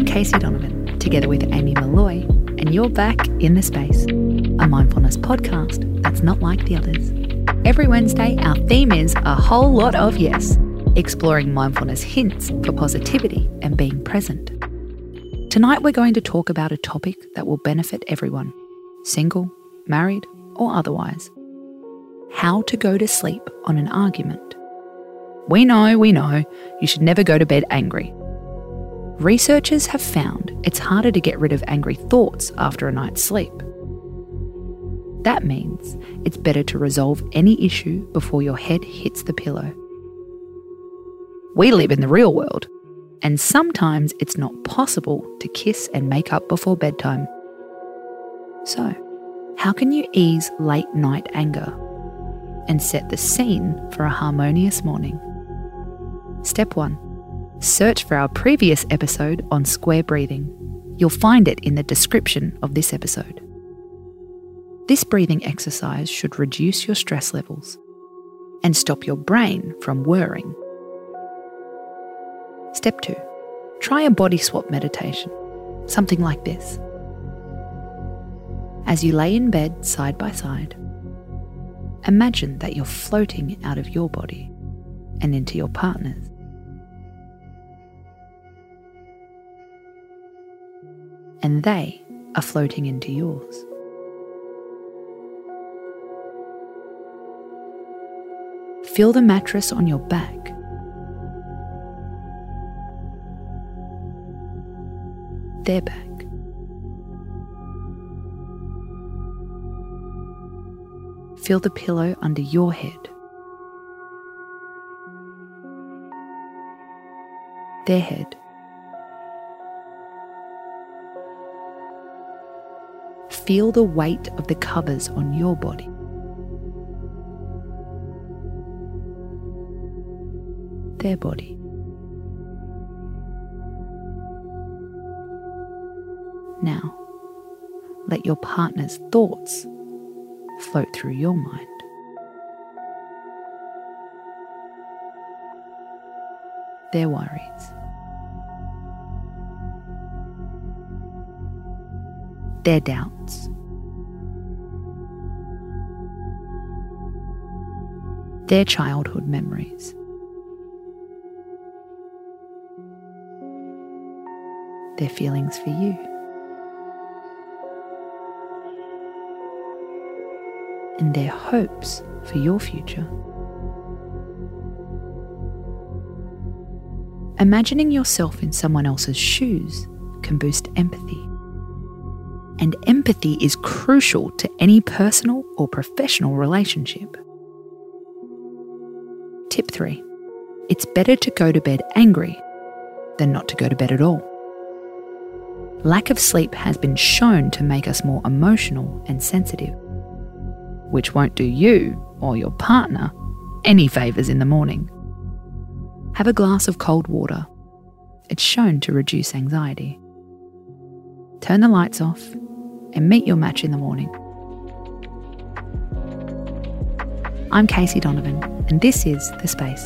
I'm Casey Donovan, together with Amy Molloy, and you're back in the space, a mindfulness podcast that's not like the others. Every Wednesday, our theme is a whole lot of yes, exploring mindfulness hints for positivity and being present. Tonight, we're going to talk about a topic that will benefit everyone single, married, or otherwise how to go to sleep on an argument. We know, we know, you should never go to bed angry. Researchers have found it's harder to get rid of angry thoughts after a night's sleep. That means it's better to resolve any issue before your head hits the pillow. We live in the real world, and sometimes it's not possible to kiss and make up before bedtime. So, how can you ease late night anger and set the scene for a harmonious morning? Step 1 Search for our previous episode on square breathing. You'll find it in the description of this episode. This breathing exercise should reduce your stress levels and stop your brain from whirring. Step 2 Try a body swap meditation, something like this. As you lay in bed side by side, imagine that you're floating out of your body and into your partner's. And they are floating into yours. Feel the mattress on your back. Their back. Feel the pillow under your head. Their head. Feel the weight of the covers on your body. Their body. Now, let your partner's thoughts float through your mind. Their worries. Their doubts. Their childhood memories. Their feelings for you. And their hopes for your future. Imagining yourself in someone else's shoes can boost empathy and empathy is crucial to any personal or professional relationship. Tip 3 It's better to go to bed angry than not to go to bed at all. Lack of sleep has been shown to make us more emotional and sensitive, which won't do you or your partner any favours in the morning. Have a glass of cold water. It's shown to reduce anxiety. Turn the lights off and meet your match in the morning. I'm Casey Donovan, and this is The Space.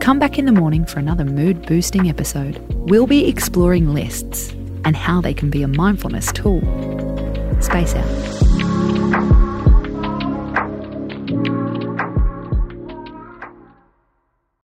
Come back in the morning for another mood boosting episode. We'll be exploring lists and how they can be a mindfulness tool. Space out.